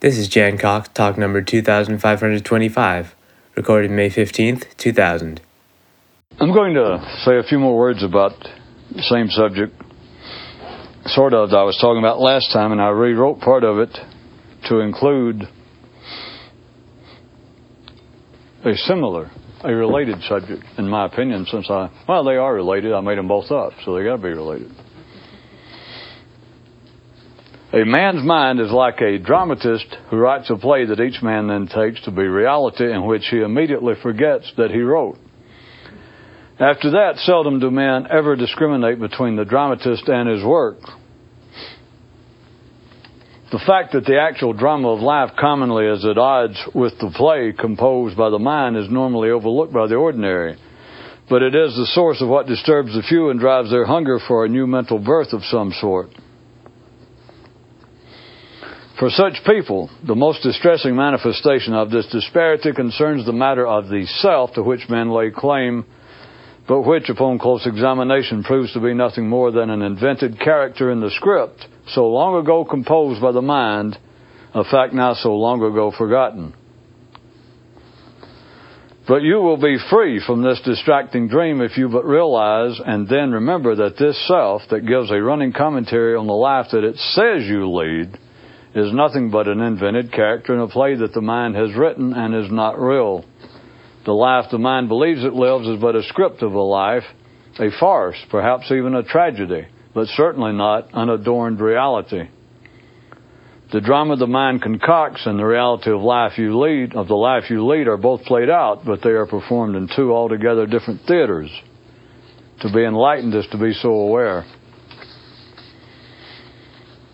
This is Jan Cox, talk number 2525, recorded May 15th, 2000. I'm going to say a few more words about the same subject, sort of, I was talking about last time, and I rewrote part of it to include a similar, a related subject, in my opinion, since I, well, they are related. I made them both up, so they got to be related. A man's mind is like a dramatist who writes a play that each man then takes to be reality, in which he immediately forgets that he wrote. After that, seldom do men ever discriminate between the dramatist and his work. The fact that the actual drama of life commonly is at odds with the play composed by the mind is normally overlooked by the ordinary. But it is the source of what disturbs the few and drives their hunger for a new mental birth of some sort. For such people, the most distressing manifestation of this disparity concerns the matter of the self to which men lay claim, but which, upon close examination, proves to be nothing more than an invented character in the script, so long ago composed by the mind, a fact now so long ago forgotten. But you will be free from this distracting dream if you but realize and then remember that this self that gives a running commentary on the life that it says you lead is nothing but an invented character in a play that the mind has written and is not real. The life the mind believes it lives is but a script of a life, a farce, perhaps even a tragedy, but certainly not unadorned reality. The drama the mind concocts and the reality of life you lead, of the life you lead, are both played out, but they are performed in two altogether different theaters. To be enlightened is to be so aware.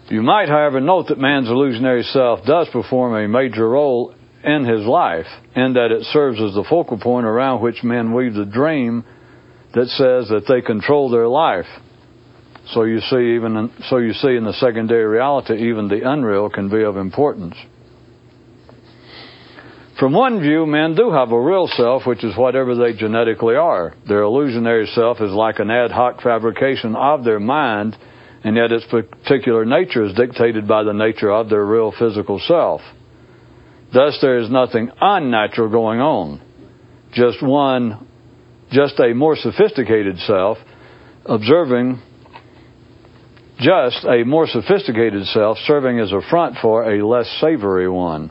You might, however, note that man's illusionary self does perform a major role in his life, in that it serves as the focal point around which men weave the dream that says that they control their life. So you see, even in, so you see in the secondary reality, even the unreal can be of importance. From one view, men do have a real self, which is whatever they genetically are. Their illusionary self is like an ad hoc fabrication of their mind and yet its particular nature is dictated by the nature of their real physical self. Thus, there is nothing unnatural going on. Just one, just a more sophisticated self observing, just a more sophisticated self serving as a front for a less savory one,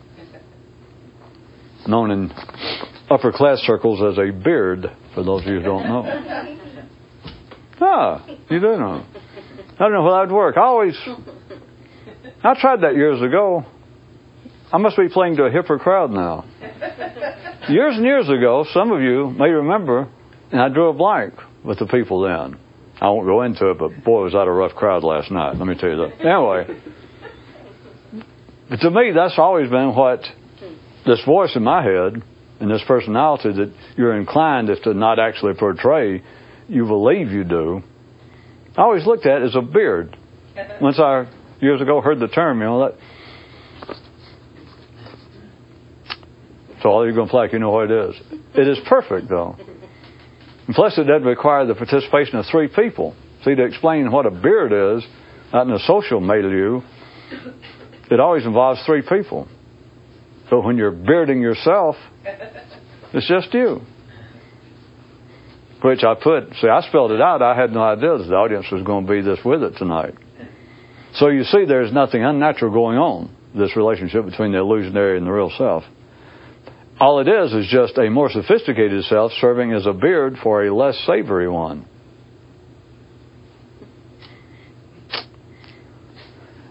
known in upper class circles as a beard, for those of you who don't know. Ah, you do know. I don't know how that would work. I always, I tried that years ago. I must be playing to a hipper crowd now. Years and years ago, some of you may remember, and I drew a blank with the people then. I won't go into it, but boy, was that a rough crowd last night. Let me tell you that. Anyway, but to me, that's always been what this voice in my head and this personality that you're inclined, if to not actually portray, you believe you do, I always looked at as a beard. Once I years ago heard the term, you know that. So all you're going to play, you know what it is. It is perfect though. And plus, it doesn't require the participation of three people. See, to explain what a beard is, not in a social milieu, it always involves three people. So when you're bearding yourself, it's just you which I put, see, I spelled it out. I had no idea that the audience was going to be this with it tonight. So you see, there's nothing unnatural going on, this relationship between the illusionary and the real self. All it is is just a more sophisticated self serving as a beard for a less savory one.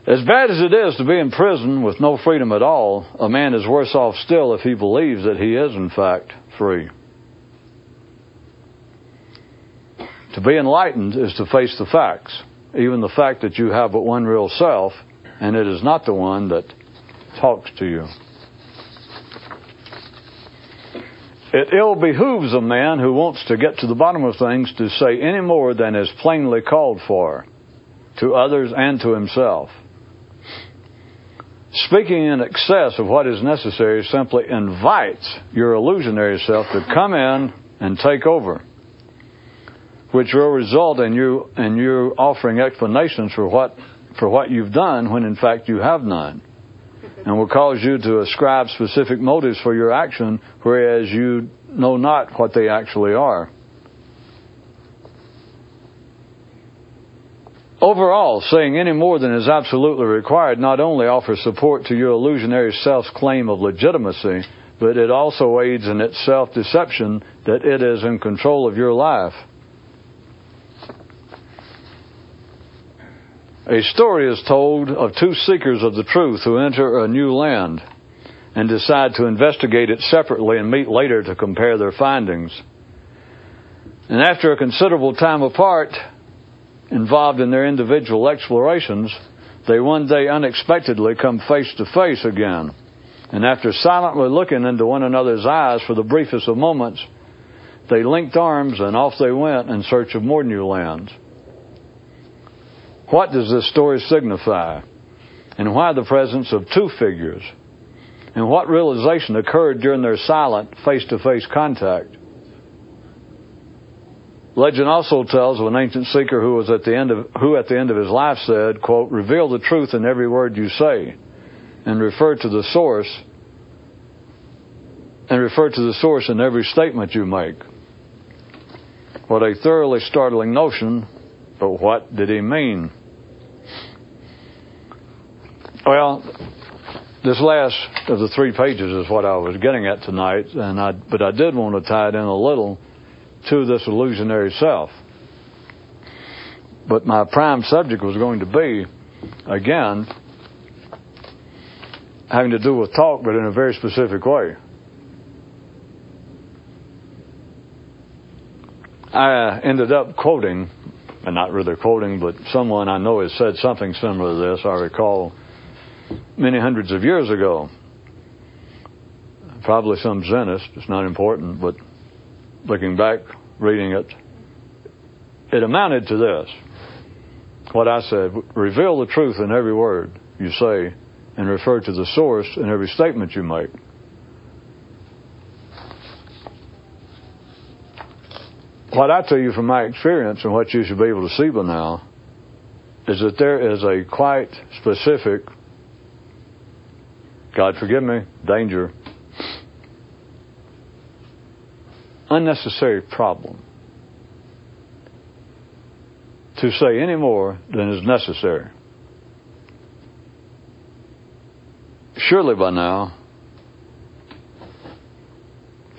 As bad as it is to be in prison with no freedom at all, a man is worse off still if he believes that he is, in fact, free. To be enlightened is to face the facts, even the fact that you have but one real self, and it is not the one that talks to you. It ill behooves a man who wants to get to the bottom of things to say any more than is plainly called for to others and to himself. Speaking in excess of what is necessary simply invites your illusionary self to come in and take over which will result in you in you offering explanations for what for what you've done when in fact you have none. and will cause you to ascribe specific motives for your action, whereas you know not what they actually are. Overall, saying any more than is absolutely required not only offers support to your illusionary self's claim of legitimacy, but it also aids in its self deception that it is in control of your life. A story is told of two seekers of the truth who enter a new land and decide to investigate it separately and meet later to compare their findings. And after a considerable time apart, involved in their individual explorations, they one day unexpectedly come face to face again. And after silently looking into one another's eyes for the briefest of moments, they linked arms and off they went in search of more new lands. What does this story signify? And why the presence of two figures? And what realization occurred during their silent face to face contact? Legend also tells of an ancient seeker who was at the end of who at the end of his life said, quote, reveal the truth in every word you say and refer to the source and refer to the source in every statement you make. What a thoroughly startling notion, but what did he mean? Well, this last of the three pages is what I was getting at tonight, and I, but I did want to tie it in a little to this illusionary self. But my prime subject was going to be, again, having to do with talk, but in a very specific way. I ended up quoting, and not really quoting, but someone I know has said something similar to this. I recall many hundreds of years ago. Probably some Zenist, it's not important, but looking back, reading it, it amounted to this. What I said, reveal the truth in every word you say and refer to the source in every statement you make. What I tell you from my experience and what you should be able to see by now is that there is a quite specific God forgive me, danger, unnecessary problem to say any more than is necessary. Surely by now,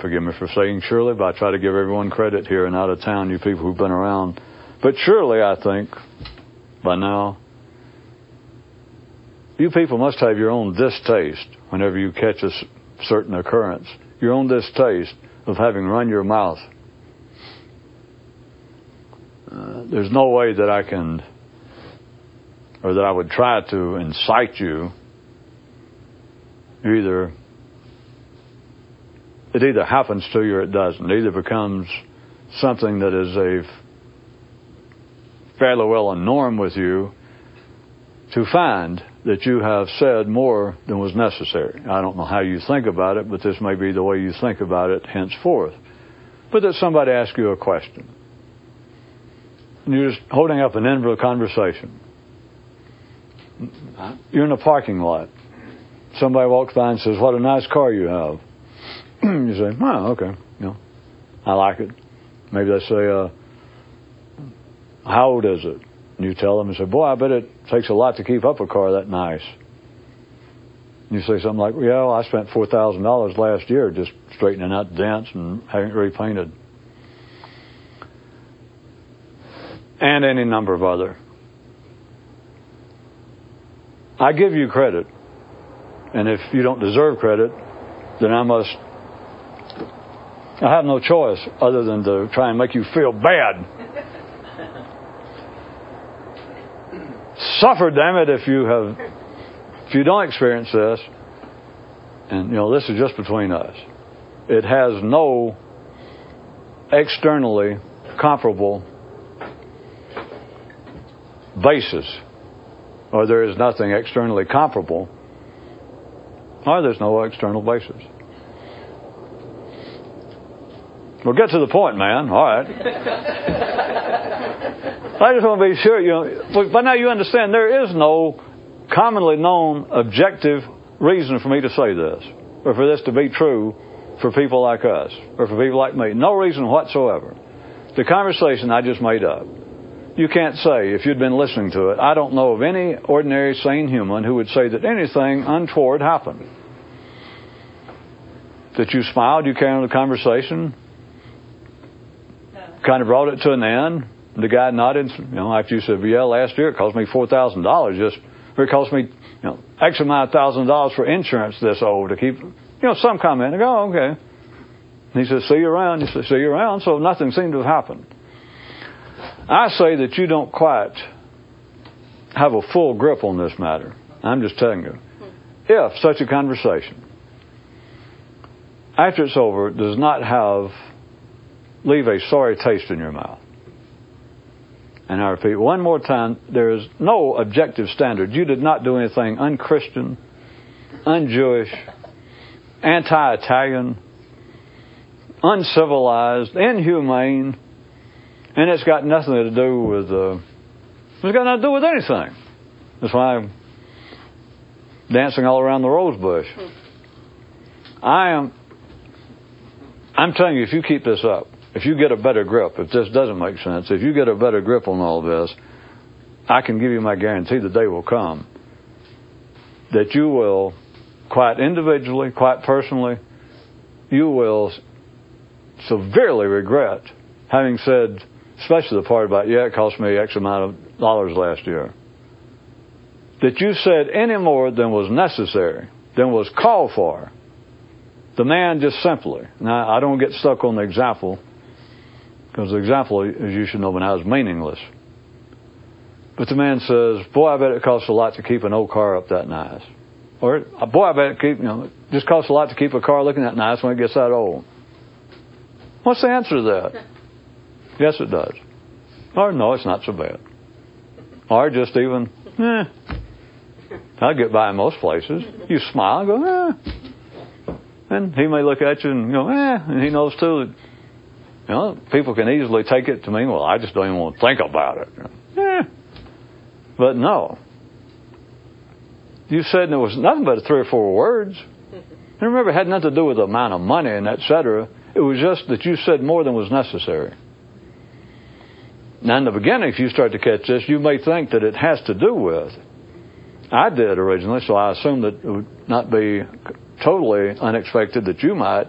forgive me for saying surely, but I try to give everyone credit here and out of town, you people who've been around. But surely, I think, by now, you people must have your own distaste whenever you catch a certain occurrence, your own distaste of having run your mouth. Uh, there's no way that I can, or that I would try to incite you. Either it either happens to you or it doesn't. It either becomes something that is a fairly well a norm with you to find that you have said more than was necessary. I don't know how you think about it, but this may be the way you think about it henceforth. But that somebody asks you a question. And you're just holding up an end of a conversation. You're in a parking lot. Somebody walks by and says, What a nice car you have. you say, Oh, okay. You know, I like it. Maybe they say, uh, How old is it? And you tell them and say, Boy, I bet it takes a lot to keep up a car that nice. You say something like, Yeah, well, I spent $4,000 last year just straightening out dents and having it repainted. And any number of other. I give you credit. And if you don't deserve credit, then I must. I have no choice other than to try and make you feel bad. Suffer, damn it, if you have, if you don't experience this. And you know, this is just between us. It has no externally comparable basis, or there is nothing externally comparable, or there's no external basis. Well, get to the point, man. All right. I just want to be sure, you know, but now you understand there is no commonly known objective reason for me to say this, or for this to be true for people like us, or for people like me. No reason whatsoever. The conversation I just made up. You can't say, if you'd been listening to it, I don't know of any ordinary sane human who would say that anything untoward happened. That you smiled, you carried on the conversation, kind of brought it to an end. The guy not in, you know, after you said, yeah, last year it cost me $4,000 just, it cost me, you know, X amount of thousand dollars for insurance this old to keep, you know, some comment. I go, oh, okay. And he says, see you around. He says, see you around. So nothing seemed to have happened. I say that you don't quite have a full grip on this matter. I'm just telling you. If such a conversation, after it's over, does not have, leave a sorry taste in your mouth. And I repeat one more time, there is no objective standard. You did not do anything unchristian, unjewish, anti-Italian, uncivilized, inhumane, and it's got nothing to do with, uh, it's got nothing to do with anything. That's why I'm dancing all around the rose bush. I am, I'm telling you, if you keep this up, if you get a better grip, if this doesn't make sense, if you get a better grip on all this, I can give you my guarantee the day will come that you will, quite individually, quite personally, you will severely regret having said, especially the part about, yeah, it cost me X amount of dollars last year, that you said any more than was necessary, than was called for. The man just simply, now I don't get stuck on the example, because the example, as you should know by now, is meaningless. But the man says, boy, I bet it costs a lot to keep an old car up that nice. Or, boy, I bet it keep, you know, just costs a lot to keep a car looking that nice when it gets that old. What's the answer to that? yes, it does. Or no, it's not so bad. Or just even, eh. I get by in most places. You smile and go, eh. And he may look at you and go, eh. And he knows too that, you know, people can easily take it to mean, well, I just don't even want to think about it. Eh. But no. You said there was nothing but three or four words. And remember, it had nothing to do with the amount of money and et cetera. It was just that you said more than was necessary. Now, in the beginning, if you start to catch this, you may think that it has to do with. I did originally, so I assumed that it would not be totally unexpected that you might.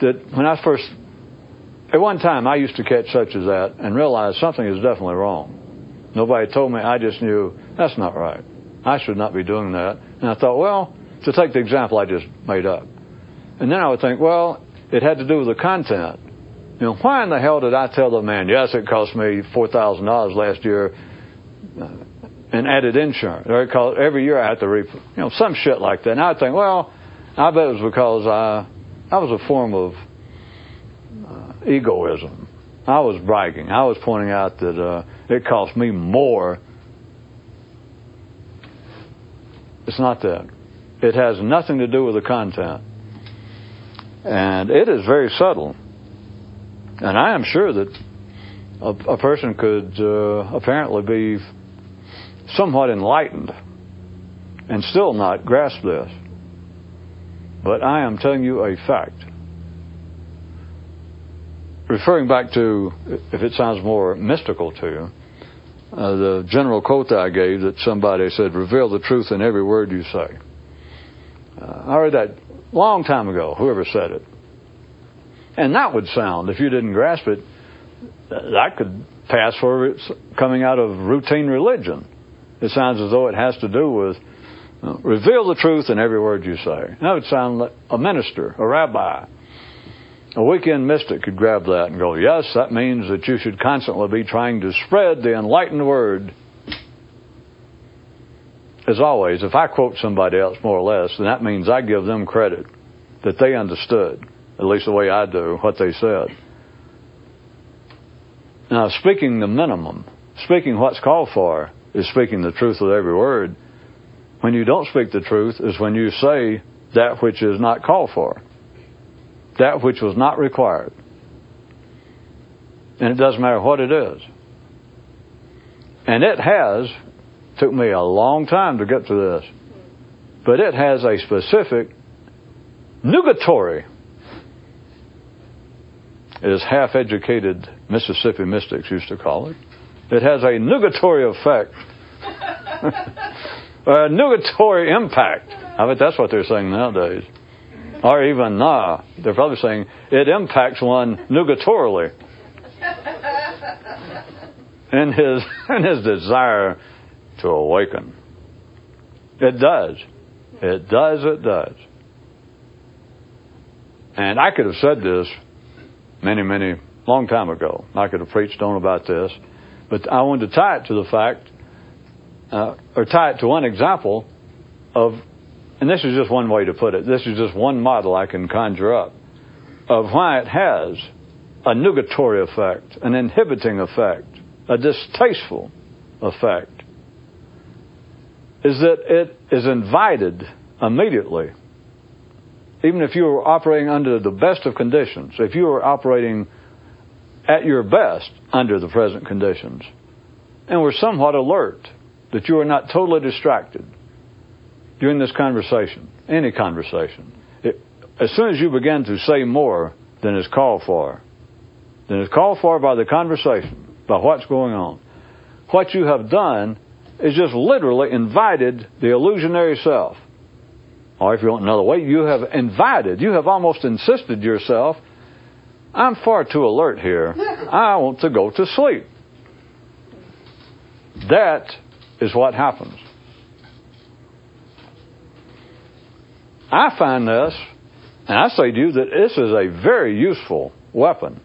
That when I first, at one time, I used to catch such as that and realize something is definitely wrong. Nobody told me, I just knew that's not right. I should not be doing that. And I thought, well, to take the example I just made up. And then I would think, well, it had to do with the content. You know, why in the hell did I tell the man, yes, it cost me $4,000 last year uh, and added insurance? Or it cost, every year I have to, re- you know, some shit like that. And I'd think, well, I bet it was because I, I was a form of egoism. I was bragging. I was pointing out that uh, it cost me more. It's not that. It has nothing to do with the content. And it is very subtle. And I am sure that a, a person could uh, apparently be somewhat enlightened and still not grasp this. But I am telling you a fact. Referring back to, if it sounds more mystical to you, uh, the general quote that I gave that somebody said, reveal the truth in every word you say. Uh, I read that long time ago, whoever said it. And that would sound, if you didn't grasp it, that could pass for it's coming out of routine religion. It sounds as though it has to do with uh, reveal the truth in every word you say. That would sound like a minister, a rabbi. A weekend mystic could grab that and go, yes, that means that you should constantly be trying to spread the enlightened word. As always, if I quote somebody else more or less, then that means I give them credit that they understood, at least the way I do, what they said. Now, speaking the minimum, speaking what's called for, is speaking the truth with every word. When you don't speak the truth is when you say that which is not called for, that which was not required. And it doesn't matter what it is. And it has, took me a long time to get to this. but it has a specific nugatory. As half educated Mississippi mystics used to call it. It has a nugatory effect, a nugatory impact. I bet that's what they're saying nowadays. Or even, nah, they're probably saying it impacts one nugatorily in his, in his desire to awaken. It does. It does, it does. And I could have said this many, many, long time ago. I could have preached on about this. But I wanted to tie it to the fact, uh, or tie it to one example of, and this is just one way to put it. This is just one model I can conjure up of why it has a nugatory effect, an inhibiting effect, a distasteful effect is that it is invited immediately. Even if you are operating under the best of conditions, if you are operating at your best under the present conditions, and we're somewhat alert that you are not totally distracted during this conversation, any conversation, it, as soon as you begin to say more than is called for, than is called for by the conversation, by what's going on, what you have done is just literally invited the illusionary self. Or if you want another way, you have invited, you have almost insisted yourself, I'm far too alert here. I want to go to sleep. That is what happens. I find this, and I say to you that this is a very useful weapon.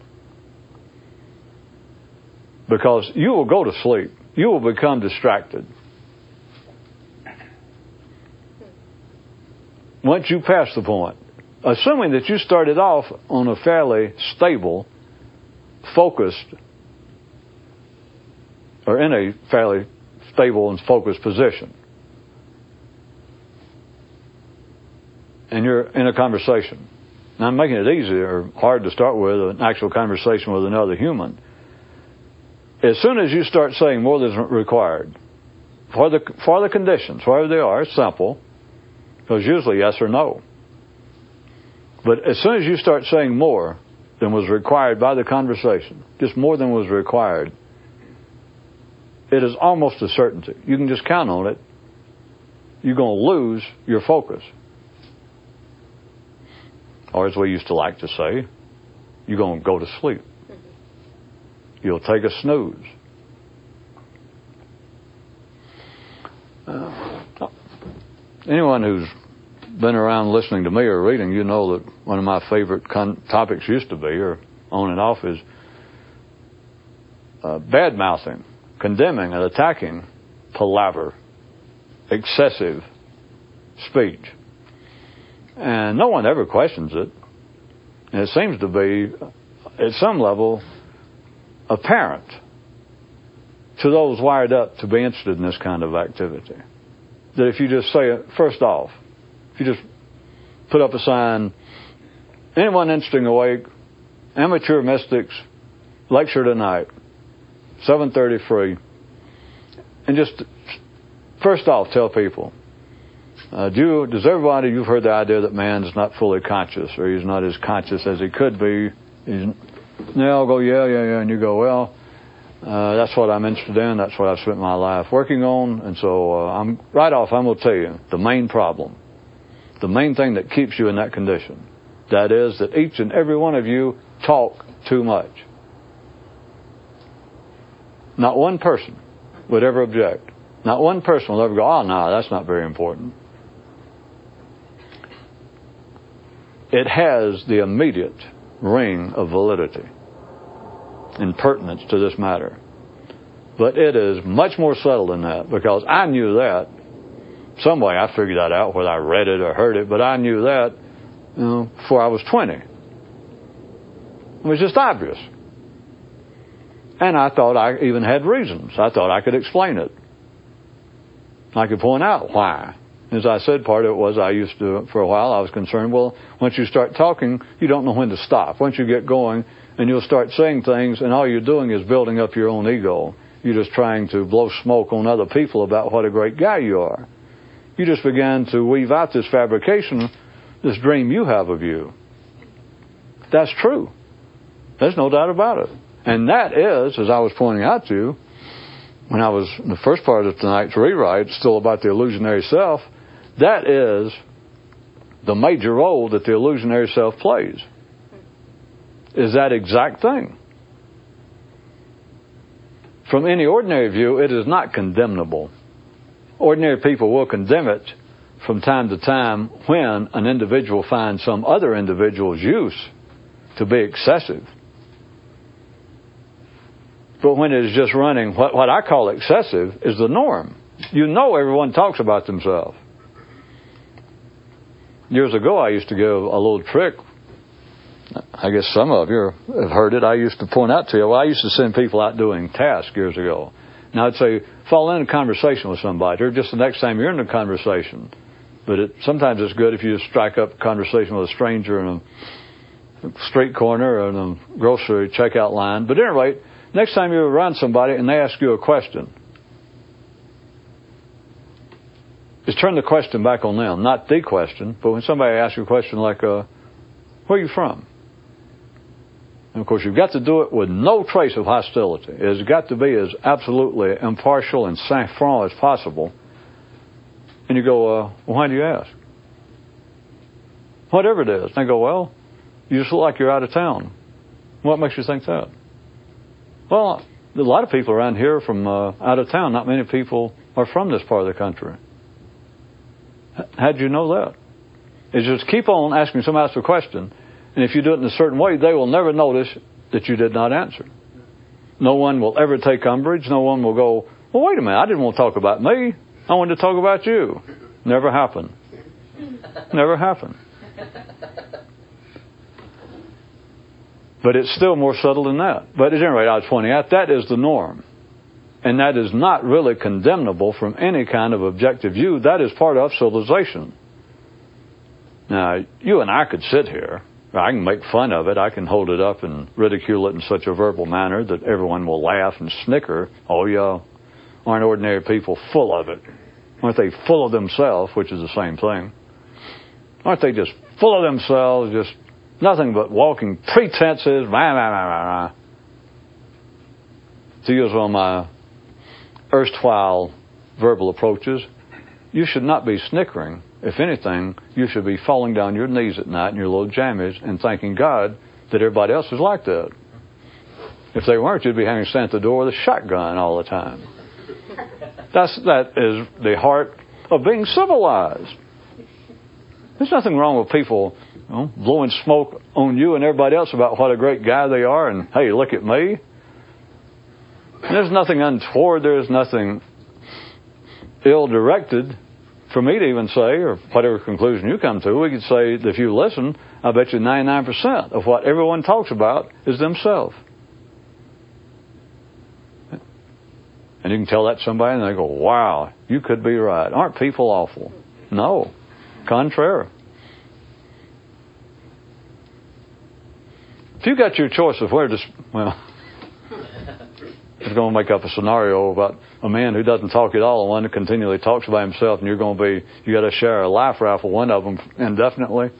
Because you will go to sleep you will become distracted. Once you pass the point, assuming that you started off on a fairly stable, focused, or in a fairly stable and focused position, and you're in a conversation. Now, I'm making it easy or hard to start with an actual conversation with another human. As soon as you start saying more than is required, for the, for the conditions, whatever they are, it's simple, because usually yes or no. But as soon as you start saying more than was required by the conversation, just more than was required, it is almost a certainty. You can just count on it. You're going to lose your focus. Or as we used to like to say, you're going to go to sleep you'll take a snooze. Uh, anyone who's been around listening to me or reading, you know that one of my favorite con- topics used to be, or on and off, is uh, bad mouthing, condemning, and attacking palaver, excessive speech. And no one ever questions it. And it seems to be, at some level, apparent to those wired up to be interested in this kind of activity. That if you just say it, first off, if you just put up a sign, anyone interested awake, amateur mystics, lecture tonight, 7.30 free, and just first off tell people, uh, do you, does everybody, you've heard the idea that man's not fully conscious, or he's not as conscious as he could be. He's, They'll go, yeah, yeah, yeah. And you go, well, uh, that's what I'm interested in. That's what I've spent my life working on. And so uh, I'm right off. I'm going to tell you the main problem, the main thing that keeps you in that condition. That is that each and every one of you talk too much. Not one person would ever object. Not one person will ever go, oh, no, that's not very important. It has the immediate ring of validity and pertinence to this matter. But it is much more subtle than that because I knew that. Some way I figured that out, whether I read it or heard it, but I knew that you know, before I was 20. It was just obvious. And I thought I even had reasons. I thought I could explain it. I could point out why. As I said, part of it was I used to, for a while, I was concerned, well, once you start talking, you don't know when to stop. Once you get going, and you'll start saying things, and all you're doing is building up your own ego. You're just trying to blow smoke on other people about what a great guy you are. You just began to weave out this fabrication, this dream you have of you. That's true. There's no doubt about it. And that is, as I was pointing out to you, when I was in the first part of tonight's rewrite, still about the illusionary self, that is the major role that the illusionary self plays. Is that exact thing. From any ordinary view, it is not condemnable. Ordinary people will condemn it from time to time when an individual finds some other individual's use to be excessive. But when it is just running, what, what I call excessive is the norm. You know everyone talks about themselves. Years ago, I used to give a little trick. I guess some of you have heard it. I used to point out to you. Well, I used to send people out doing tasks years ago. Now I'd say, fall in a conversation with somebody, or just the next time you're in a conversation. But it, sometimes it's good if you just strike up a conversation with a stranger in a street corner or in a grocery checkout line. But anyway, next time you're around somebody and they ask you a question, is turn the question back on them, not the question, but when somebody asks you a question like, uh, where are you from? And of course, you've got to do it with no trace of hostility. It's got to be as absolutely impartial and sang-froid as possible. And you go, uh, well, why do you ask? Whatever it is. And they go, well, you just look like you're out of town. What makes you think that? Well, a lot of people around here from uh, out of town. Not many people are from this part of the country. How'd you know that? Is just keep on asking somebody else a question and if you do it in a certain way, they will never notice that you did not answer. No one will ever take umbrage. No one will go, well, wait a minute, I didn't want to talk about me. I wanted to talk about you. Never happened. Never happened. But it's still more subtle than that. But at any rate, I was pointing out that is the norm. And that is not really condemnable from any kind of objective view. That is part of civilization. Now, you and I could sit here I can make fun of it. I can hold it up and ridicule it in such a verbal manner that everyone will laugh and snicker. Oh, yeah, aren't ordinary people full of it? Aren't they full of themselves, which is the same thing? Aren't they just full of themselves, just nothing but walking pretenses? Blah, blah, blah, to use one of my erstwhile verbal approaches, you should not be snickering if anything, you should be falling down your knees at night in your little jammies and thanking God that everybody else is like that. If they weren't, you'd be hanging stand at the door with a shotgun all the time. That's that is the heart of being civilized. There's nothing wrong with people you know, blowing smoke on you and everybody else about what a great guy they are, and hey, look at me. There's nothing untoward. There's nothing ill-directed for me to even say, or whatever conclusion you come to, we could say that if you listen, I bet you 99% of what everyone talks about is themselves. And you can tell that somebody and they go, wow, you could be right. Aren't people awful? No. Contrary. If you got your choice of where to, well, is going to make up a scenario about a man who doesn't talk at all and one who continually talks about himself, and you're going to be, you got to share a life raft with one of them indefinitely.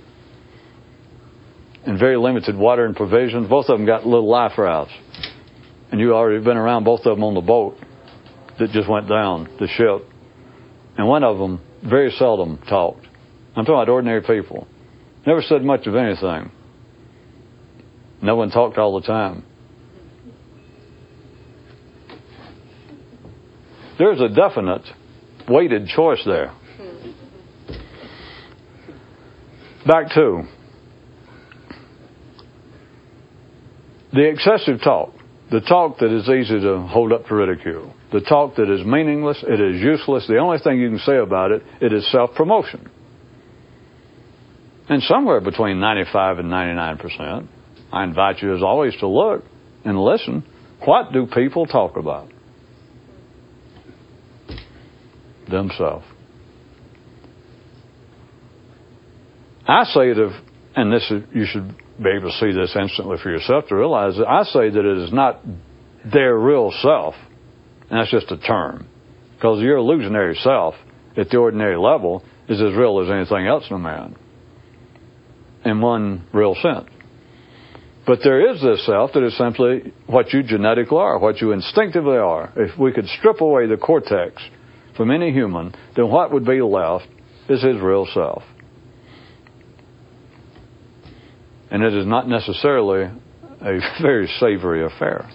And very limited water and provisions. Both of them got little life rafts. And you already been around both of them on the boat that just went down, the ship. And one of them very seldom talked. I'm talking about ordinary people. Never said much of anything. No one talked all the time. There's a definite weighted choice there. Back to the excessive talk, the talk that is easy to hold up to ridicule, the talk that is meaningless, it is useless. The only thing you can say about it, it is self promotion. And somewhere between 95 and 99%, I invite you as always to look and listen. What do people talk about? Themselves. I say that, and this is, you should be able to see this instantly for yourself to realize that I say that it is not their real self, and that's just a term. Because your illusionary self at the ordinary level is as real as anything else in a man, in one real sense. But there is this self that is simply what you genetically are, what you instinctively are. If we could strip away the cortex from any human, then what would be left is his real self. And it is not necessarily a very savory affair.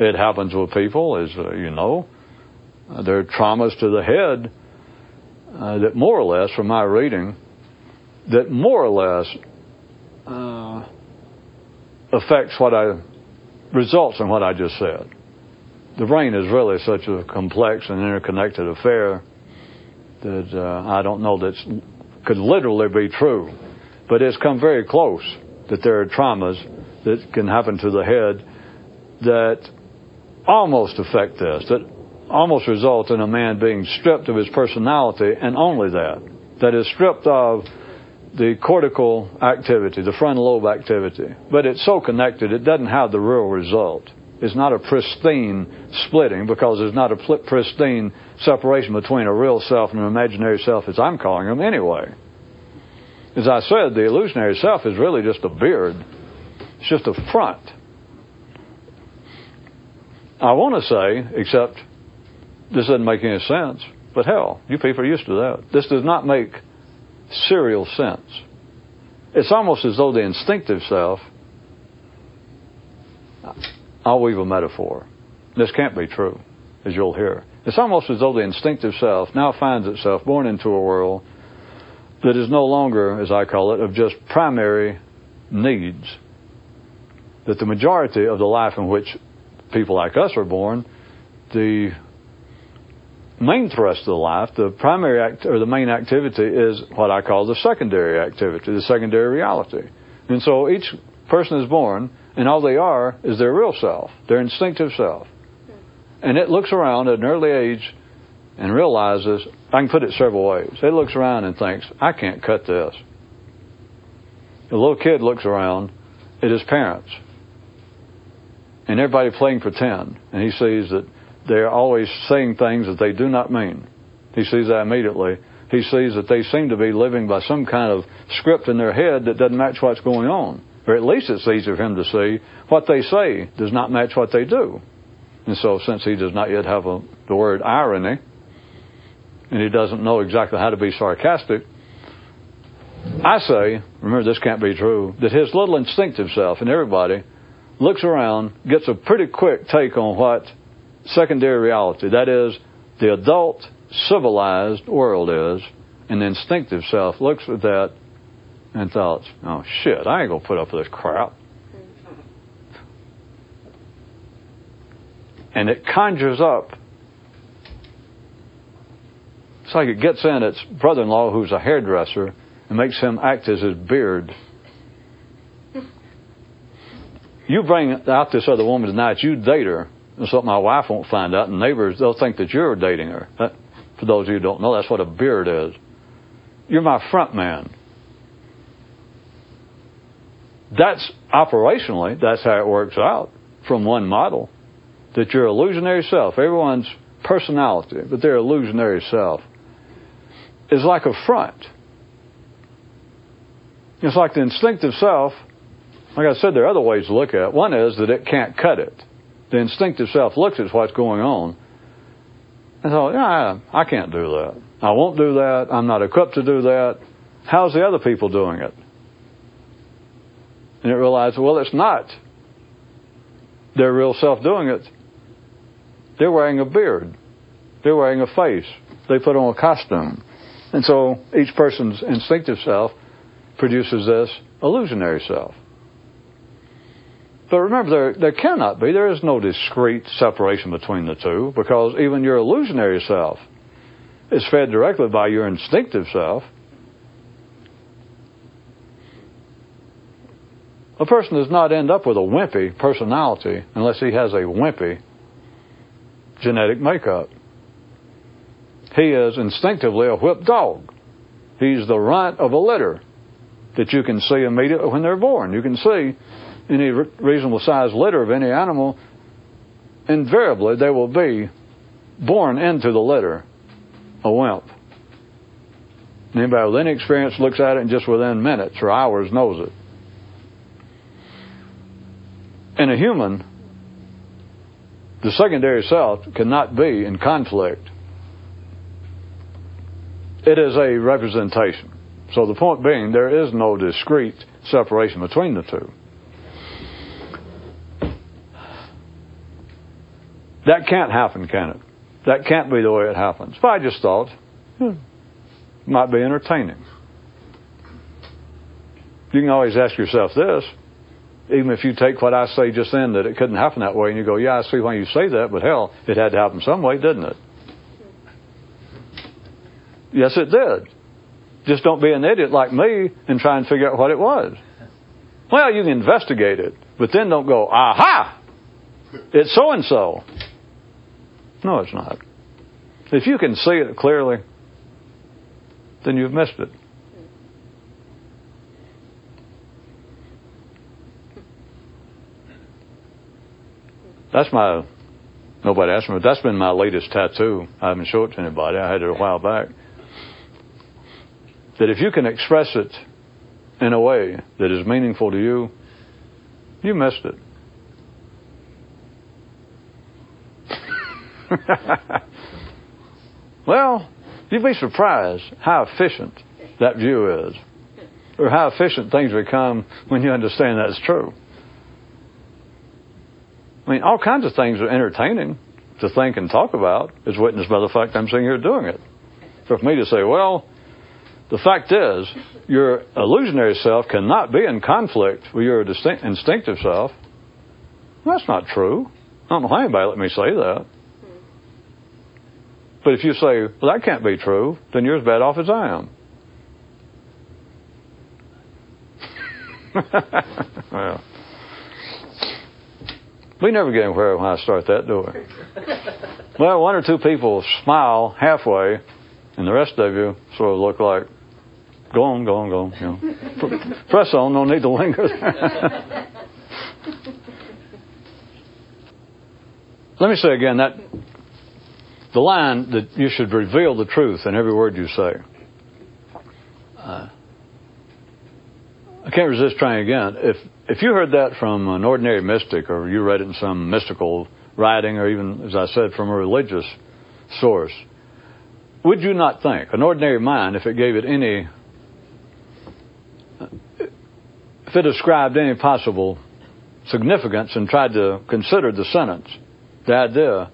It happens with people, as uh, you know. Uh, there are traumas to the head uh, that more or less, from my reading, that more or less uh, affects what I results in what I just said. The brain is really such a complex and interconnected affair that uh, I don't know that could literally be true, but it's come very close that there are traumas that can happen to the head that almost affect this, that almost result in a man being stripped of his personality, and only that, that is stripped of the cortical activity, the frontal lobe activity. But it's so connected, it doesn't have the real result. It's not a pristine splitting because there's not a pristine separation between a real self and an imaginary self, as I'm calling them anyway. As I said, the illusionary self is really just a beard. It's just a front. I want to say, except this doesn't make any sense, but hell, you people are used to that. This does not make serial sense. It's almost as though the instinctive self, I'll weave a metaphor. This can't be true, as you'll hear. It's almost as though the instinctive self now finds itself born into a world that is no longer, as I call it, of just primary needs. That the majority of the life in which people like us are born, the main thrust of the life, the primary act or the main activity is what I call the secondary activity, the secondary reality. And so each person is born, and all they are is their real self, their instinctive self. And it looks around at an early age and realizes, I can put it several ways. It looks around and thinks, I can't cut this. The little kid looks around at his parents and everybody playing pretend, and he sees that they're always saying things that they do not mean. He sees that immediately. He sees that they seem to be living by some kind of script in their head that doesn't match what's going on. Or at least it's easy for him to see what they say does not match what they do. And so, since he does not yet have a, the word irony, and he doesn't know exactly how to be sarcastic, I say, remember this can't be true, that his little instinctive self and everybody looks around, gets a pretty quick take on what secondary reality, that is, the adult civilized world is, and the instinctive self looks at that and thoughts, oh shit, I ain't gonna put up with this crap. And it conjures up. It's like it gets in its brother in law who's a hairdresser and makes him act as his beard. You bring out this other woman tonight, you date her, and something my wife won't find out, and neighbors, they'll think that you're dating her. That, for those of you who don't know, that's what a beard is. You're my front man. That's operationally, that's how it works out from one model. That your illusionary self, everyone's personality, but their illusionary self, is like a front. It's like the instinctive self. Like I said, there are other ways to look at it. One is that it can't cut it. The instinctive self looks at what's going on and thought, yeah, I can't do that. I won't do that. I'm not equipped to do that. How's the other people doing it? And it realized, well, it's not their real self doing it. They're wearing a beard. They're wearing a face. They put on a costume. And so each person's instinctive self produces this illusionary self. But remember, there, there cannot be, there is no discrete separation between the two because even your illusionary self is fed directly by your instinctive self. A person does not end up with a wimpy personality unless he has a wimpy genetic makeup. He is instinctively a whipped dog. He's the runt of a litter that you can see immediately when they're born. You can see any reasonable sized litter of any animal, invariably they will be born into the litter a wimp. Anybody with any experience looks at it and just within minutes or hours knows it. In a human, the secondary self cannot be in conflict. It is a representation. So the point being, there is no discrete separation between the two. That can't happen, can it? That can't be the way it happens. But I just thought, hmm, might be entertaining. You can always ask yourself this, even if you take what I say just then that it couldn't happen that way, and you go, yeah, I see why you say that, but hell, it had to happen some way, didn't it? Yes, it did. Just don't be an idiot like me and try and figure out what it was. Well, you can investigate it, but then don't go, aha! It's so and so. No, it's not. If you can see it clearly, then you've missed it. That's my, nobody asked me, but that's been my latest tattoo. I haven't shown it to anybody. I had it a while back. That if you can express it in a way that is meaningful to you, you missed it. well, you'd be surprised how efficient that view is, or how efficient things become when you understand that's true. I mean, all kinds of things are entertaining to think and talk about, as witnessed by the fact I'm sitting here doing it. For me to say, well, the fact is, your illusionary self cannot be in conflict with your distinct, instinctive self. Well, that's not true. I don't know how anybody let me say that. But if you say, well, that can't be true, then you're as bad off as I am. well, we never get anywhere when I start that, do we? well, one or two people smile halfway, and the rest of you sort of look like, go on, go on, go on. You know. Press on, no need to linger. Let me say again that the line that you should reveal the truth in every word you say. Uh, I can't resist trying again. If if you heard that from an ordinary mystic, or you read it in some mystical writing, or even, as I said, from a religious source, would you not think an ordinary mind, if it gave it any, if it ascribed any possible significance and tried to consider the sentence, the idea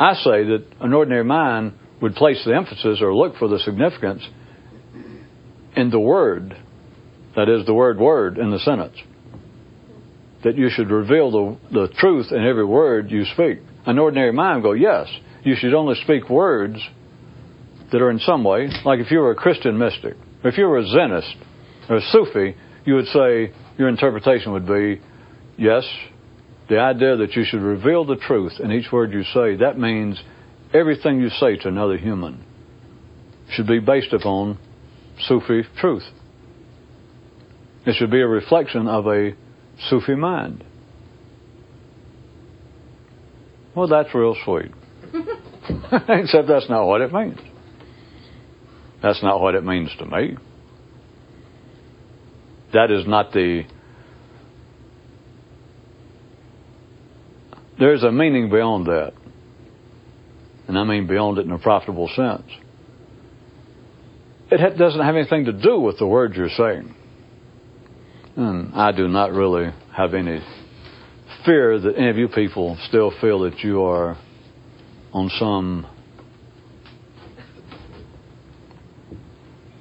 I say that an ordinary mind would place the emphasis or look for the significance in the word, that is, the word word in the sentence. That you should reveal the, the truth in every word you speak. An ordinary mind would go, yes, you should only speak words that are in some way, like if you were a Christian mystic, if you were a Zenist or a Sufi, you would say, your interpretation would be, yes, the idea that you should reveal the truth in each word you say, that means everything you say to another human should be based upon Sufi truth. It should be a reflection of a Sufi mind. Well, that's real sweet. Except that's not what it means. That's not what it means to me. That is not the There's a meaning beyond that. And I mean beyond it in a profitable sense. It doesn't have anything to do with the words you're saying. And I do not really have any fear that any of you people still feel that you are on some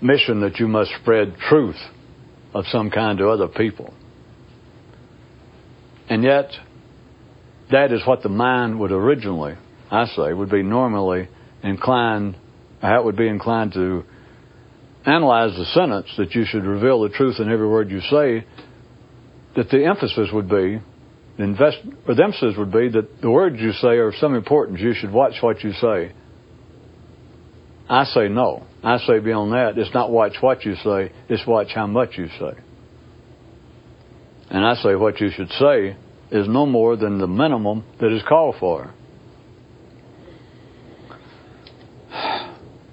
mission that you must spread truth of some kind to other people. And yet, that is what the mind would originally, I say, would be normally inclined, how it would be inclined to analyze the sentence that you should reveal the truth in every word you say, that the emphasis would be, the, invest, or the emphasis would be that the words you say are of some importance. You should watch what you say. I say no. I say beyond that, it's not watch what you say, it's watch how much you say. And I say what you should say is no more than the minimum that is called for.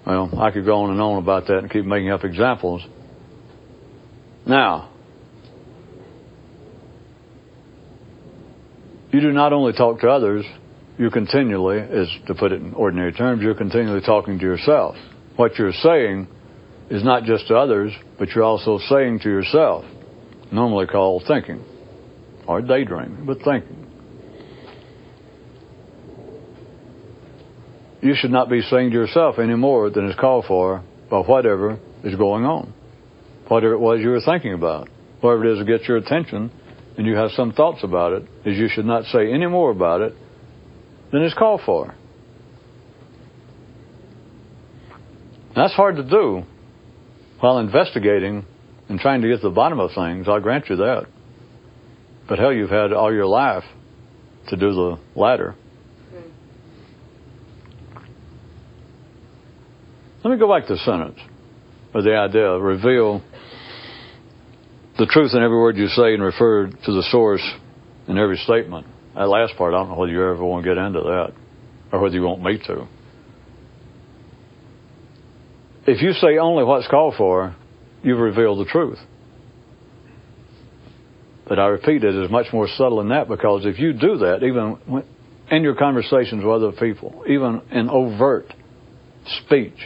Well, I could go on and on about that and keep making up examples. Now, you do not only talk to others, you continually, is to put it in ordinary terms, you're continually talking to yourself. What you're saying is not just to others, but you're also saying to yourself, normally called thinking, or daydreaming, but thinking. You should not be saying to yourself any more than is called for by whatever is going on, whatever it was you were thinking about, whatever it is that gets your attention, and you have some thoughts about it, is you should not say any more about it than is called for. That's hard to do while investigating and trying to get to the bottom of things, I'll grant you that. But hell, you've had all your life to do the latter. Let me go back to the sentence, or the idea, of reveal the truth in every word you say and refer to the source in every statement. That last part, I don't know whether you ever want to get into that, or whether you want me to. If you say only what's called for, you've revealed the truth. But I repeat, it is much more subtle than that because if you do that, even in your conversations with other people, even in overt speech,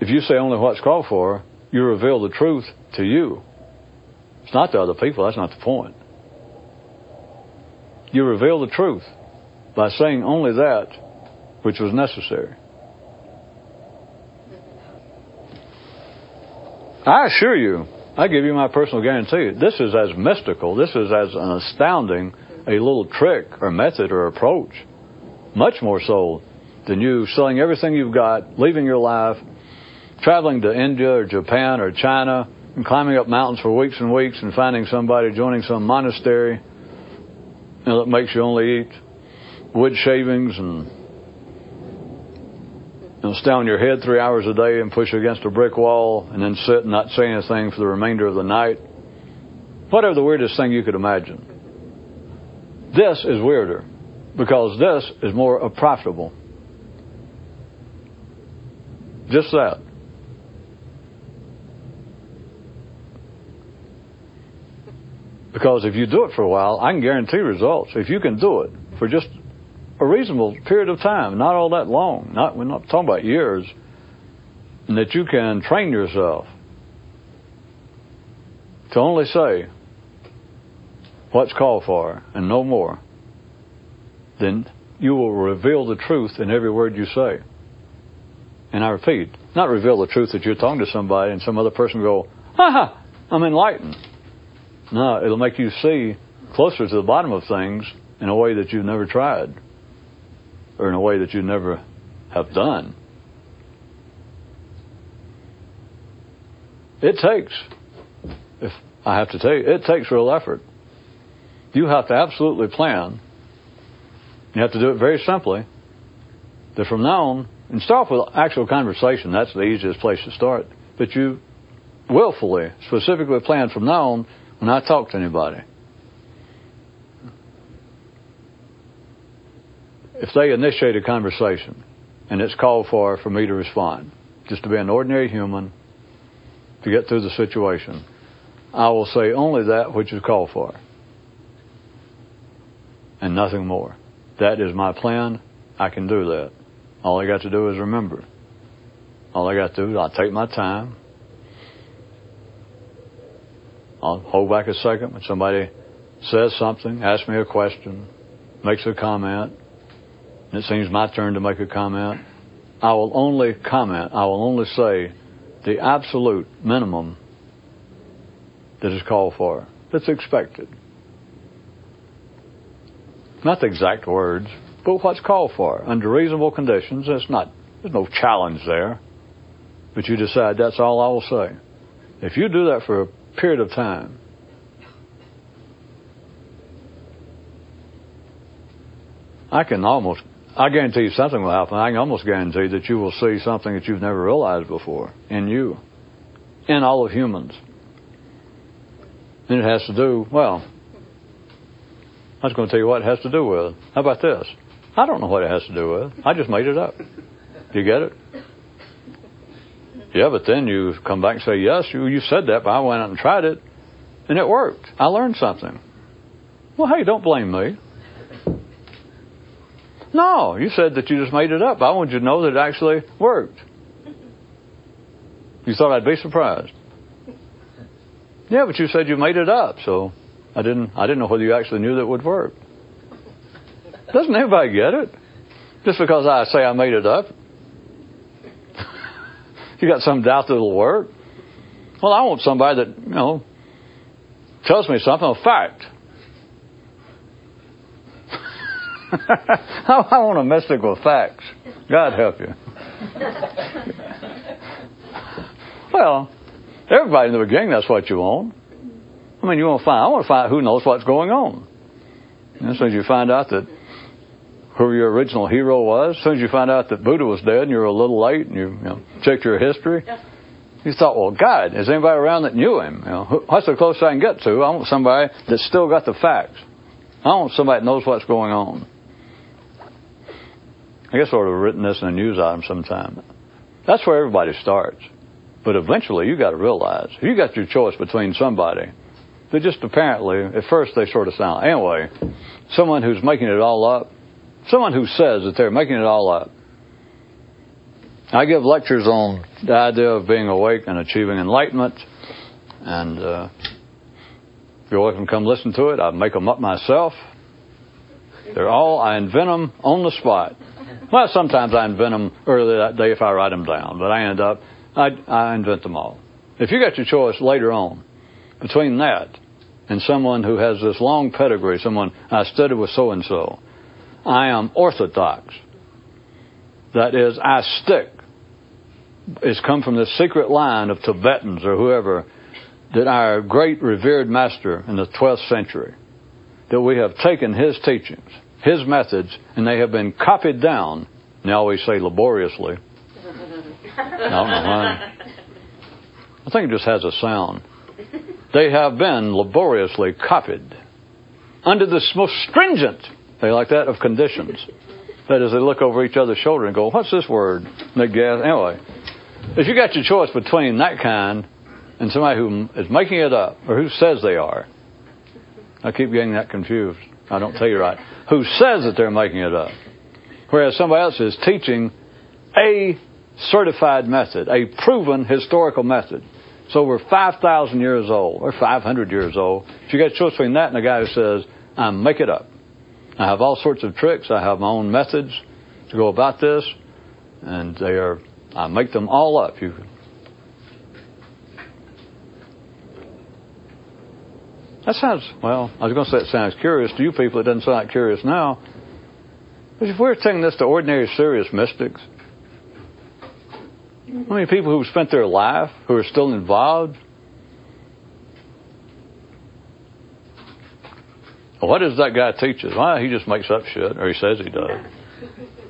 if you say only what's called for, you reveal the truth to you. It's not to other people, that's not the point. You reveal the truth by saying only that which was necessary. I assure you, I give you my personal guarantee, this is as mystical, this is as an astounding a little trick or method or approach, much more so than you selling everything you've got, leaving your life, traveling to India or Japan or China, and climbing up mountains for weeks and weeks and finding somebody joining some monastery you know, that makes you only eat wood shavings and you know, stay on your head three hours a day and push against a brick wall and then sit and not say anything for the remainder of the night. Whatever the weirdest thing you could imagine. This is weirder because this is more profitable. Just that. Because if you do it for a while, I can guarantee results. If you can do it for just a reasonable period of time, not all that long, not we're not talking about years, and that you can train yourself to only say what's called for and no more, then you will reveal the truth in every word you say. And I repeat, not reveal the truth that you're talking to somebody and some other person go, ha ha, I'm enlightened. No, it'll make you see closer to the bottom of things in a way that you've never tried or in a way that you never have done. It takes, if I have to tell you, it takes real effort. You have to absolutely plan. You have to do it very simply. That from now on, and start with actual conversation. That's the easiest place to start. But you willfully, specifically plan from now on when I talk to anybody. If they initiate a conversation and it's called for for me to respond, just to be an ordinary human, to get through the situation, I will say only that which is called for and nothing more. That is my plan. I can do that. All I got to do is remember. All I got to do is I'll take my time. I'll hold back a second when somebody says something, asks me a question, makes a comment, and it seems my turn to make a comment. I will only comment, I will only say the absolute minimum that is called for, that's expected. Not the exact words, but what's called for. Under reasonable conditions, it's not, there's no challenge there. But you decide that's all I will say. If you do that for a period of time, I can almost, I guarantee you something will happen. I can almost guarantee that you will see something that you've never realized before in you, in all of humans. And it has to do, well, I was going to tell you what it has to do with. How about this? I don't know what it has to do with. I just made it up. Do you get it? Yeah, but then you come back and say, yes, you, you said that, but I went out and tried it, and it worked. I learned something. Well, hey, don't blame me. No, you said that you just made it up. I wanted you to know that it actually worked. You thought I'd be surprised. Yeah, but you said you made it up, so I didn't I didn't know whether you actually knew that it would work. Doesn't everybody get it? Just because I say I made it up. You got some doubt that it'll work? Well, I want somebody that, you know, tells me something, a fact. I want a mystic with facts. God help you. well, everybody in the beginning, that's what you want. I mean, you want to find, I want to find who knows what's going on. And as soon as you find out that who your original hero was, as soon as you find out that Buddha was dead and you're a little late and you, you know, checked your history, you thought, well, God, is anybody around that knew him? You know, what's the closest I can get to? I want somebody that's still got the facts. I want somebody that knows what's going on. I guess I would have written this in a news item sometime. That's where everybody starts. But eventually you got to realize you got your choice between somebody that just apparently, at first they sort of sound, anyway, someone who's making it all up, someone who says that they're making it all up. I give lectures on the idea of being awake and achieving enlightenment, and uh, you're welcome to come listen to it, I make them up myself. They're all, I invent them on the spot. Well, sometimes I invent them early that day if I write them down, but I end up, I, I invent them all. If you got your choice later on between that and someone who has this long pedigree, someone I studied with so and so, I am orthodox. That is, I stick. It's come from the secret line of Tibetans or whoever that our great revered master in the 12th century, that we have taken his teachings his methods, and they have been copied down. And they always say laboriously. I don't know why. I think it just has a sound. They have been laboriously copied under the most stringent, they like that, of conditions. That is, they look over each other's shoulder and go, "What's this word?" And they guess. Anyway, if you got your choice between that kind and somebody who is making it up or who says they are, I keep getting that confused. I don't tell you right, who says that they're making it up. Whereas somebody else is teaching a certified method, a proven historical method. So we're 5,000 years old or 500 years old. If you got a choice between that and a guy who says, I make it up. I have all sorts of tricks. I have my own methods to go about this. And they are, I make them all up. You That sounds, well, I was going to say it sounds curious to you people. It doesn't sound curious now. But if we're taking this to ordinary, serious mystics, I mean, people who have spent their life, who are still involved, what does that guy teach us? Well, he just makes up shit, or he says he does.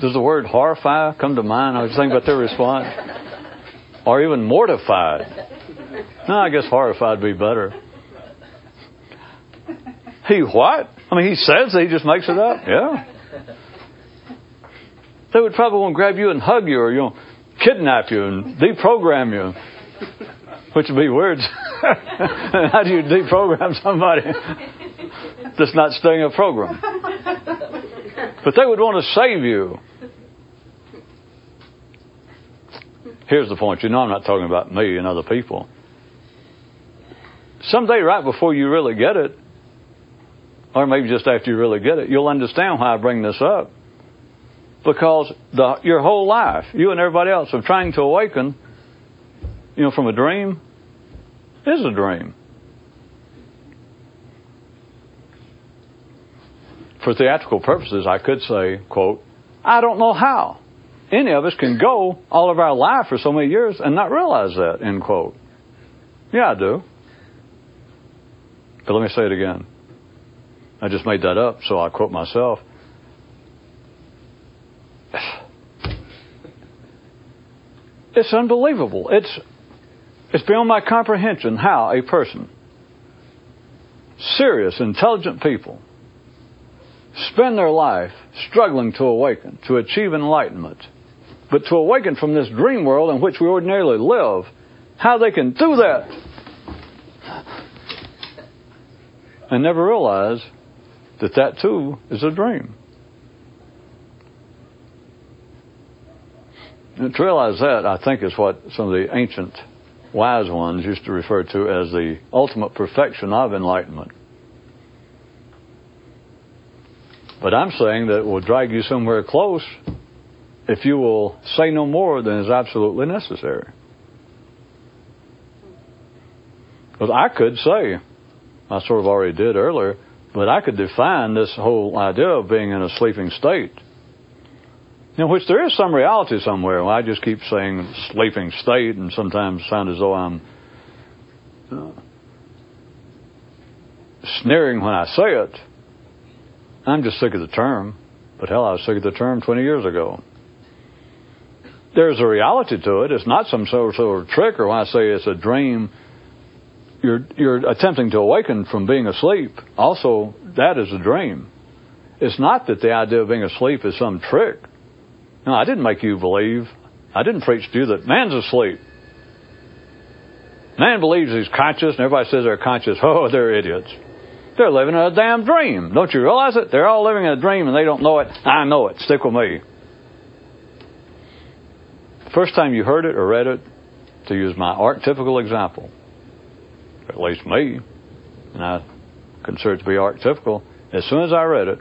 Does the word horrify come to mind? I was thinking about their response. Or even mortified. No, I guess horrified would be better. He what? I mean, he says he just makes it up. Yeah. They would probably want to grab you and hug you or, you know, kidnap you and deprogram you. Which would be words. How do you deprogram somebody that's not staying a program? But they would want to save you. Here's the point. You know, I'm not talking about me and other people someday, right before you really get it, or maybe just after you really get it, you'll understand why I bring this up. Because the, your whole life, you and everybody else, of trying to awaken, you know, from a dream, is a dream. For theatrical purposes, I could say, quote, I don't know how. Any of us can go all of our life for so many years and not realize that, end quote. Yeah, I do. But let me say it again. I just made that up, so I quote myself. It's unbelievable. It's, it's beyond my comprehension how a person, serious, intelligent people, spend their life struggling to awaken, to achieve enlightenment, but to awaken from this dream world in which we ordinarily live, how they can do that and never realize that that too is a dream. And to realize that, I think, is what some of the ancient wise ones used to refer to as the ultimate perfection of enlightenment. But I'm saying that it will drag you somewhere close if you will say no more than is absolutely necessary. Because I could say, I sort of already did earlier, but I could define this whole idea of being in a sleeping state. In which there is some reality somewhere. I just keep saying sleeping state and sometimes sound as though I'm uh, sneering when I say it. I'm just sick of the term. But hell, I was sick of the term 20 years ago. There's a reality to it. It's not some sort of trick, or when I say it's a dream, you're, you're attempting to awaken from being asleep. Also, that is a dream. It's not that the idea of being asleep is some trick. No, I didn't make you believe. I didn't preach to you that man's asleep. Man believes he's conscious, and everybody says they're conscious. Oh, they're idiots. They're living in a damn dream. Don't you realize it? They're all living in a dream and they don't know it. I know it. Stick with me. First time you heard it or read it, to use my archetypical example, at least me, and I consider it to be archetypical, as soon as I read it,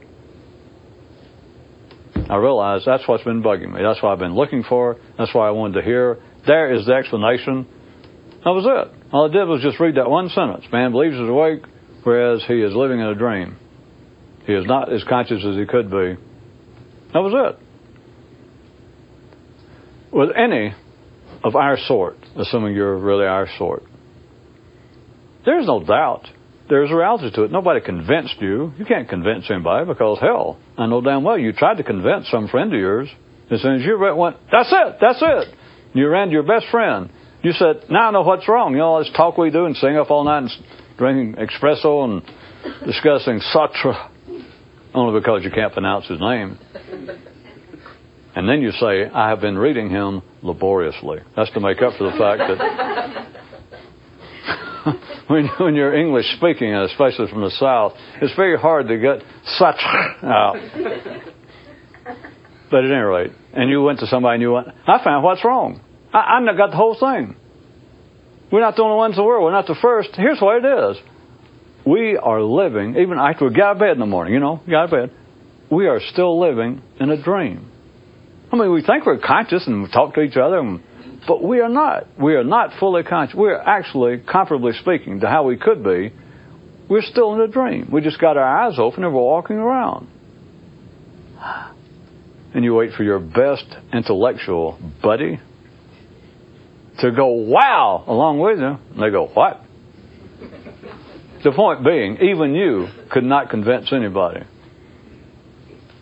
I realized that's what's been bugging me. That's what I've been looking for. That's why I wanted to hear. There is the explanation. That was it. All I did was just read that one sentence. Man believes he's awake, whereas he is living in a dream. He is not as conscious as he could be. That was it. With any of our sort, assuming you're really our sort, there's no doubt. There's a reality to it. Nobody convinced you. You can't convince anybody because, hell, I know damn well you tried to convince some friend of yours. As soon as you went, that's it, that's it. You ran to your best friend. You said, now I know what's wrong. You know this talk we do and sing up all night and drinking espresso and discussing Sartre, only because you can't pronounce his name. And then you say, I have been reading him laboriously. That's to make up for the fact that when, when you're English speaking, and especially from the South, it's very hard to get such out. But at any rate, and you went to somebody and you went, I found what's wrong. I, I got the whole thing. We're not the only ones in the world. We're not the first. Here's what it is. We are living, even after we got out of bed in the morning, you know, got out of bed, we are still living in a dream. I mean, we think we're conscious and we talk to each other, and, but we are not. We are not fully conscious. We are actually, comparably speaking, to how we could be, we're still in a dream. We just got our eyes open and we're walking around. And you wait for your best intellectual buddy to go, wow, along with you. And they go, what? The point being, even you could not convince anybody.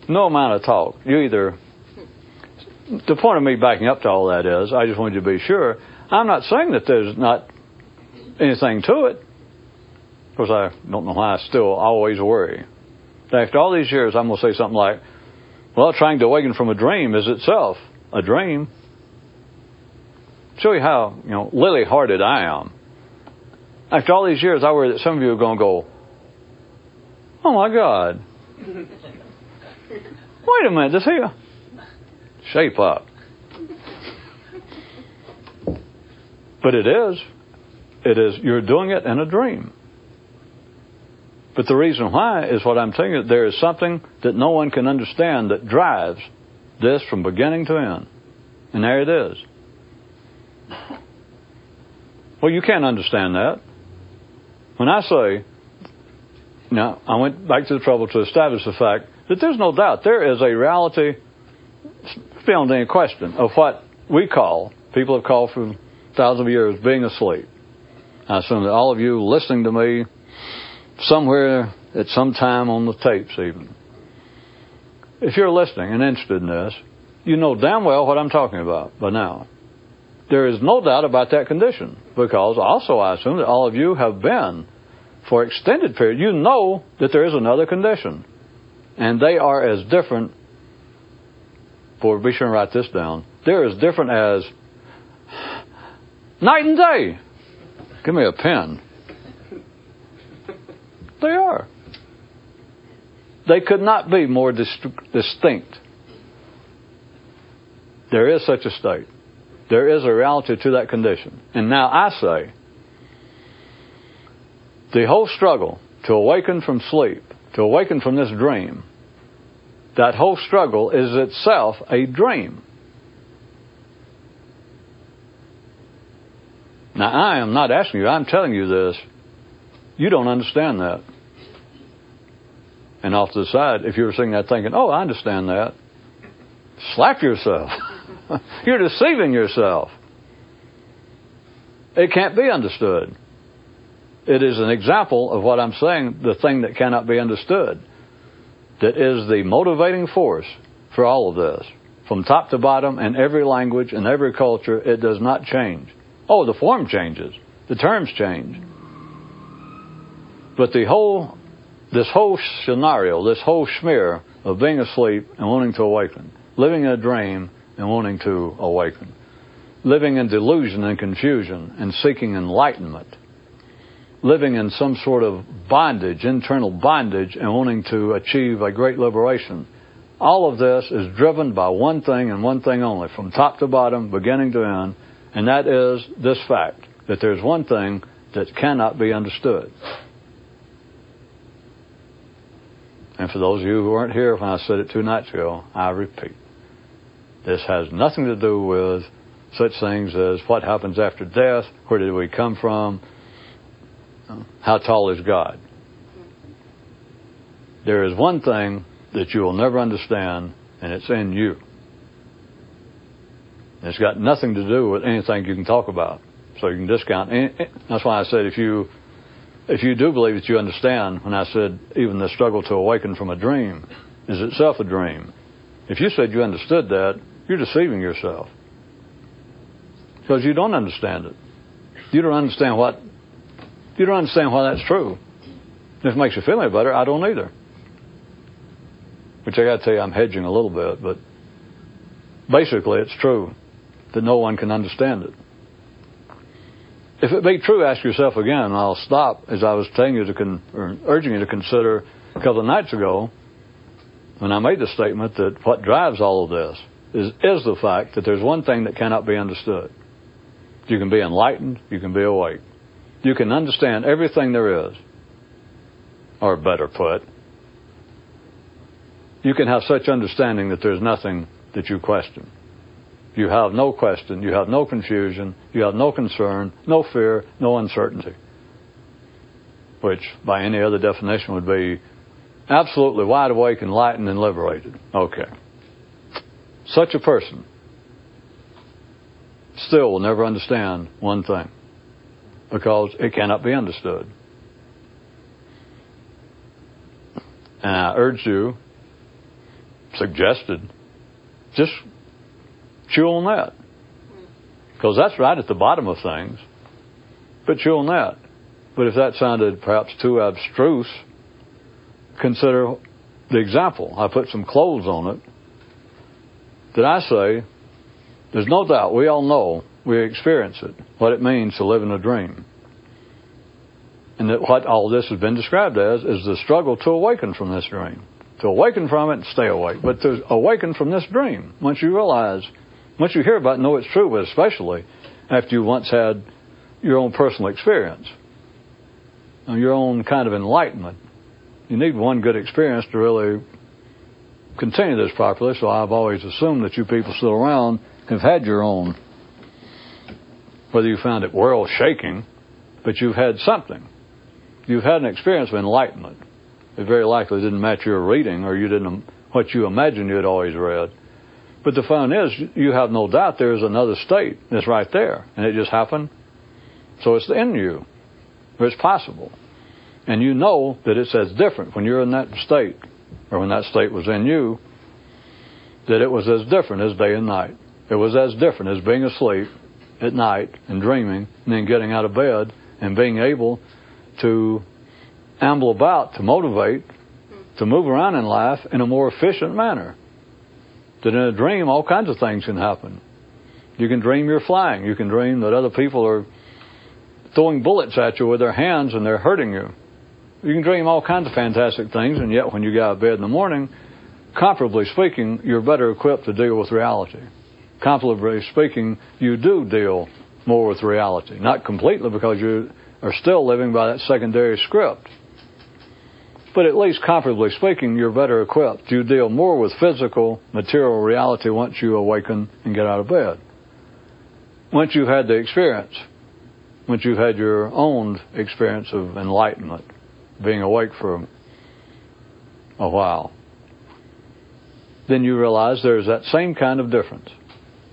No amount of talk. You either. The point of me backing up to all that is, I just wanted to be sure. I'm not saying that there's not anything to it. Of course, I don't know why I still always worry. After all these years, I'm going to say something like, well, trying to awaken from a dream is itself a dream show you how you know lily hearted I am. After all these years, I worry that some of you are going to go, "Oh my God! Wait a minute, this here shape up." But it is. It is. You're doing it in a dream. But the reason why is what I'm telling you. There is something that no one can understand that drives this from beginning to end. And there it is. Well, you can't understand that. When I say, now, I went back to the trouble to establish the fact that there's no doubt there is a reality beyond any question of what we call, people have called for thousands of years, being asleep. I assume that all of you listening to me somewhere at some time on the tapes, even. If you're listening and interested in this, you know damn well what I'm talking about by now. There is no doubt about that condition because also I assume that all of you have been for extended period. You know that there is another condition. And they are as different, be sure and write this down. They're as different as night and day. Give me a pen. They are. They could not be more dis- distinct. There is such a state. There is a reality to that condition. And now I say, the whole struggle to awaken from sleep, to awaken from this dream, that whole struggle is itself a dream. Now, I am not asking you, I'm telling you this. You don't understand that. And off to the side, if you were sitting there thinking, oh, I understand that, slap yourself. You're deceiving yourself. It can't be understood. It is an example of what I'm saying, the thing that cannot be understood, that is the motivating force for all of this. From top to bottom, in every language, in every culture, it does not change. Oh, the form changes, the terms change. But the whole, this whole scenario, this whole smear of being asleep and wanting to awaken, living in a dream and wanting to awaken, living in delusion and confusion and seeking enlightenment, living in some sort of bondage, internal bondage, and wanting to achieve a great liberation. All of this is driven by one thing and one thing only, from top to bottom, beginning to end, and that is this fact that there's one thing that cannot be understood. And for those of you who weren't here when I said it two nights ago, I repeat. This has nothing to do with such things as what happens after death, where did we come from, how tall is God. There is one thing that you will never understand, and it's in you. It's got nothing to do with anything you can talk about. So you can discount. Any, that's why I said if you if you do believe that you understand, when I said even the struggle to awaken from a dream is itself a dream. If you said you understood that, you're deceiving yourself. Because you don't understand it. You don't understand what you don't understand why that's true. If it makes you feel any better, I don't either. Which I gotta tell you I'm hedging a little bit, but basically it's true that no one can understand it. If it be true, ask yourself again, and I'll stop as I was telling you to con- or urging you to consider a couple of nights ago when I made the statement that what drives all of this is, is the fact that there's one thing that cannot be understood. You can be enlightened, you can be awake. You can understand everything there is. Or better put, you can have such understanding that there's nothing that you question. You have no question, you have no confusion, you have no concern, no fear, no uncertainty. Which, by any other definition, would be absolutely wide awake, enlightened, and liberated. Okay. Such a person still will never understand one thing because it cannot be understood. And I urge you, suggested, just chew on that. Because that's right at the bottom of things. But chew on that. But if that sounded perhaps too abstruse, consider the example. I put some clothes on it that I say, there's no doubt, we all know, we experience it, what it means to live in a dream. And that what all this has been described as is the struggle to awaken from this dream. To awaken from it and stay awake. But to awaken from this dream, once you realize, once you hear about it know it's true, but especially after you once had your own personal experience, uh, your own kind of enlightenment. You need one good experience to really continue this properly, so I've always assumed that you people still around have had your own, whether you found it world shaking, but you've had something. You've had an experience of enlightenment. It very likely didn't match your reading or you didn't, what you imagined you had always read. But the fun is, you have no doubt there is another state that's right there, and it just happened. So it's in you. It's possible. And you know that it's as different when you're in that state or when that state was in you, that it was as different as day and night. It was as different as being asleep at night and dreaming and then getting out of bed and being able to amble about to motivate to move around in life in a more efficient manner. That in a dream, all kinds of things can happen. You can dream you're flying. You can dream that other people are throwing bullets at you with their hands and they're hurting you. You can dream all kinds of fantastic things, and yet when you get out of bed in the morning, comparably speaking, you're better equipped to deal with reality. Comparably speaking, you do deal more with reality. Not completely because you are still living by that secondary script. But at least comparably speaking, you're better equipped. You deal more with physical, material reality once you awaken and get out of bed. Once you've had the experience, once you've had your own experience of enlightenment, being awake for a while, then you realize there's that same kind of difference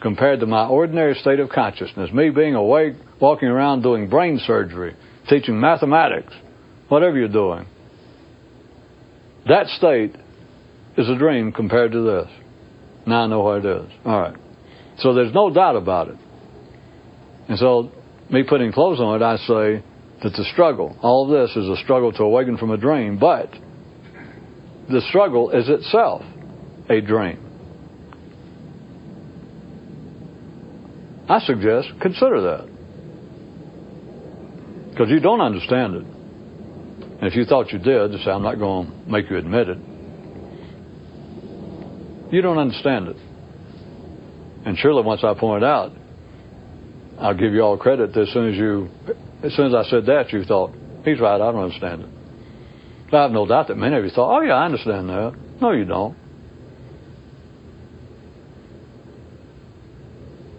compared to my ordinary state of consciousness, me being awake, walking around doing brain surgery, teaching mathematics, whatever you're doing. That state is a dream compared to this. Now I know what it is. All right. So there's no doubt about it. And so, me putting clothes on it, I say that the struggle, all of this is a struggle to awaken from a dream, but the struggle is itself a dream. I suggest consider that. Because you don't understand it. And if you thought you did, to say, I'm not going to make you admit it, you don't understand it. And surely once I point out, I'll give you all credit that as soon as you, as soon as I said that, you thought, he's right, I don't understand it. I have no doubt that many of you thought, oh yeah, I understand that. No, you don't.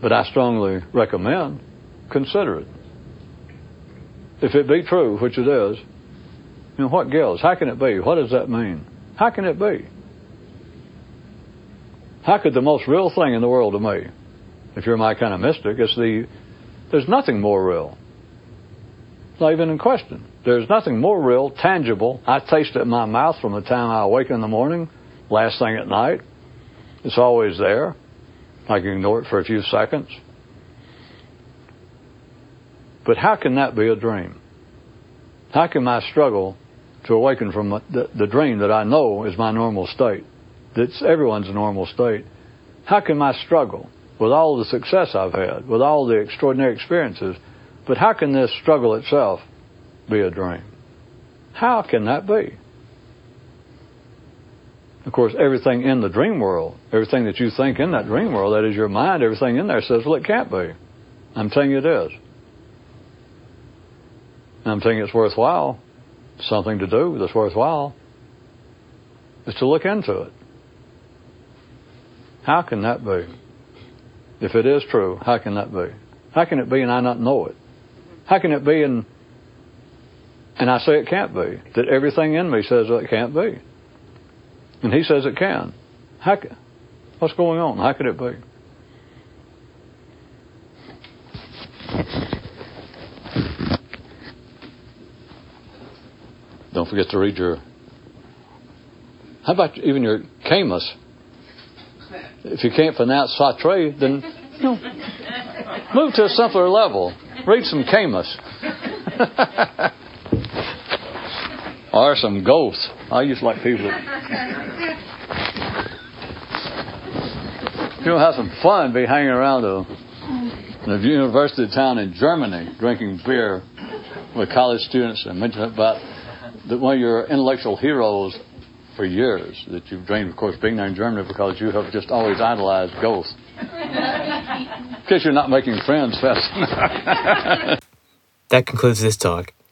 But I strongly recommend consider it. If it be true, which it is, you know, what gives? How can it be? What does that mean? How can it be? How could the most real thing in the world to me, if you're my kind of mystic, it's the there's nothing more real. It's not even in question. There's nothing more real, tangible. I taste it in my mouth from the time I awaken in the morning, last thing at night. It's always there. I can ignore it for a few seconds. But how can that be a dream? How can my struggle to awaken from the, the, dream that I know is my normal state, that's everyone's normal state, how can my struggle, with all the success I've had, with all the extraordinary experiences, but how can this struggle itself be a dream? How can that be? Of course, everything in the dream world, everything that you think in that dream world, that is your mind, everything in there says, well, it can't be. I'm telling you it is. And I'm telling you it's worthwhile, something to do that's worthwhile, is to look into it. How can that be? If it is true, how can that be? How can it be and I not know it? How can it be and and I say it can't be? That everything in me says it can't be. And he says it can. How, what's going on? How could it be? Don't forget to read your. How about even your Camus? If you can't pronounce Sartre, then you know, move to a simpler level. Read some Camus. or some ghosts. I just like people. You'll have some fun be hanging around the, the university town in Germany drinking beer with college students and mention about the, one of your intellectual heroes for years that you've dreamed, of course, being there in Germany because you have just always idolized ghosts. In case you're not making friends fast enough. that concludes this talk.